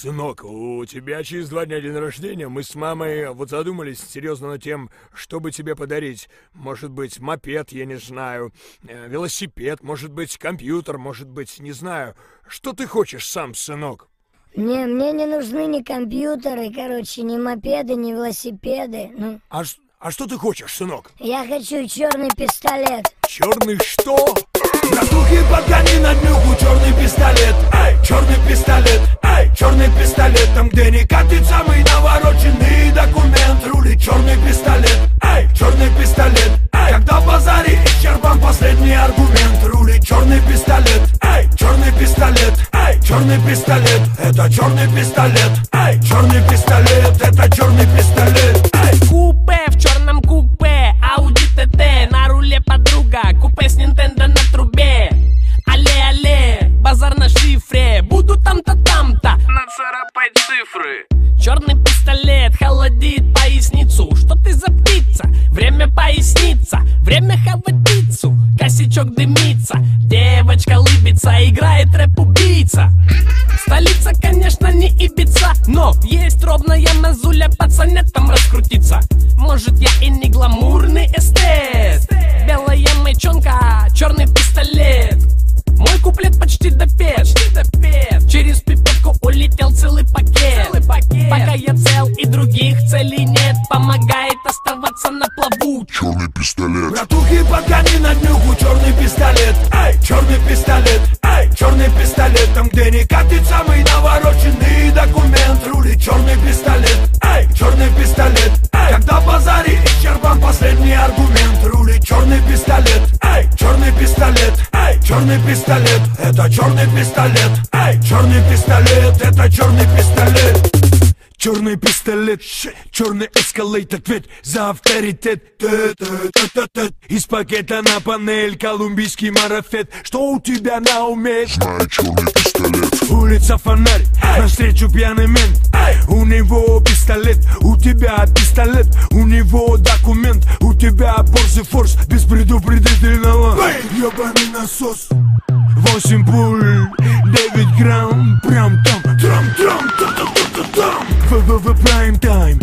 Сынок, у тебя через два дня день рождения. Мы с мамой вот задумались серьезно над тем, чтобы тебе подарить. Может быть, мопед, я не знаю, э, велосипед, может быть, компьютер, может быть, не знаю. Что ты хочешь сам, сынок? Не, мне не нужны ни компьютеры, короче, ни мопеды, ни велосипеды. Ну, А, а что ты хочешь, сынок? я хочу черный пистолет. Черный что? Братухи, подгони на днюху черный пистолет Эй, черный пистолет, эй, черный пистолет Там, где не катит самый навороченный документ Рулит черный пистолет, эй, черный пистолет! Эй, когда в базаре исчерпан последний аргумент Рулит черный пистолет, эй, черный пистолет! Эй, черный пистолет, это черный пистолет! Эй, черный пистолет, это черный пистолет! Эй, Купе в черном купе, Audi TT, на руле подруга, купе с Nintendo на трубе. Але-але, базар на шифре, нацарапай цифры. Черный пистолет холодит поясницу, что ты за птица? Время поясниться, время хавать пиццу, косячок дымится, девочка лыбится, играет рэп-убийца. Столица, конечно, не Ибица Но есть ровная мазуля, пацанятам раскрутиться Может, я и не гламурный Помогает оставаться на плаву. Черный пистолет. Братухи, подгони на днюху черный пистолет. Эй, черный пистолет, эй, черный пистолет. Там, где не катит самый навороченный документ Рулит черный пистолет, эй, черный пистолет Эй, когда в базаре исчерпан последний аргумент Рулит черный пистолет, эй, черный пистолет Эй, черный пистолет, это черный пистолет Эй, черный пистолет, это черный пистолет Черный пистолет, черный эскалейтер, ответ за авторитет. Из пакета на панель колумбийский марафет. Что у тебя на уме? Знаю черный пистолет. Улица фонарь, навстречу пьяный мент. У него пистолет, у тебя пистолет. У него документ, у тебя Порше Форс Без предупредительного. Ебаный насос. Восемь пуль, девять грамм Прям там, трам, Prime Time,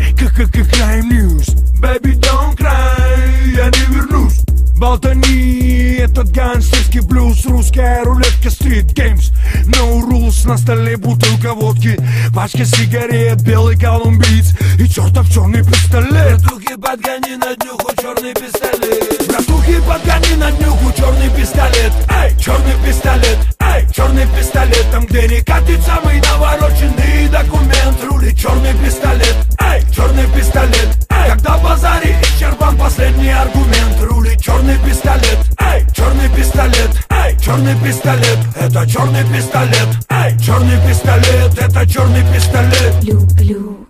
Crime News Baby, don't cry, я не вернусь Болтани, этот гангстерский блюз Русская рулетка, стрит геймс No rules, на столе бутылка водки Пачка сигарет, белый колумбиец И чертов черный пистолет Братухи, подгони на днюху черный пистолет Братухи, подгони на днюху черный пистолет Эй, черный пистолет, эй, черный пистолет Там, где не катит самый черный пистолет, эй, черный пистолет. Эй! Когда базаришь, чербан последний аргумент. Рули, черный пистолет, эй, черный пистолет. Эй! Черный пистолет, это черный пистолет. Эй! Черный пистолет, это черный пистолет. Люблю.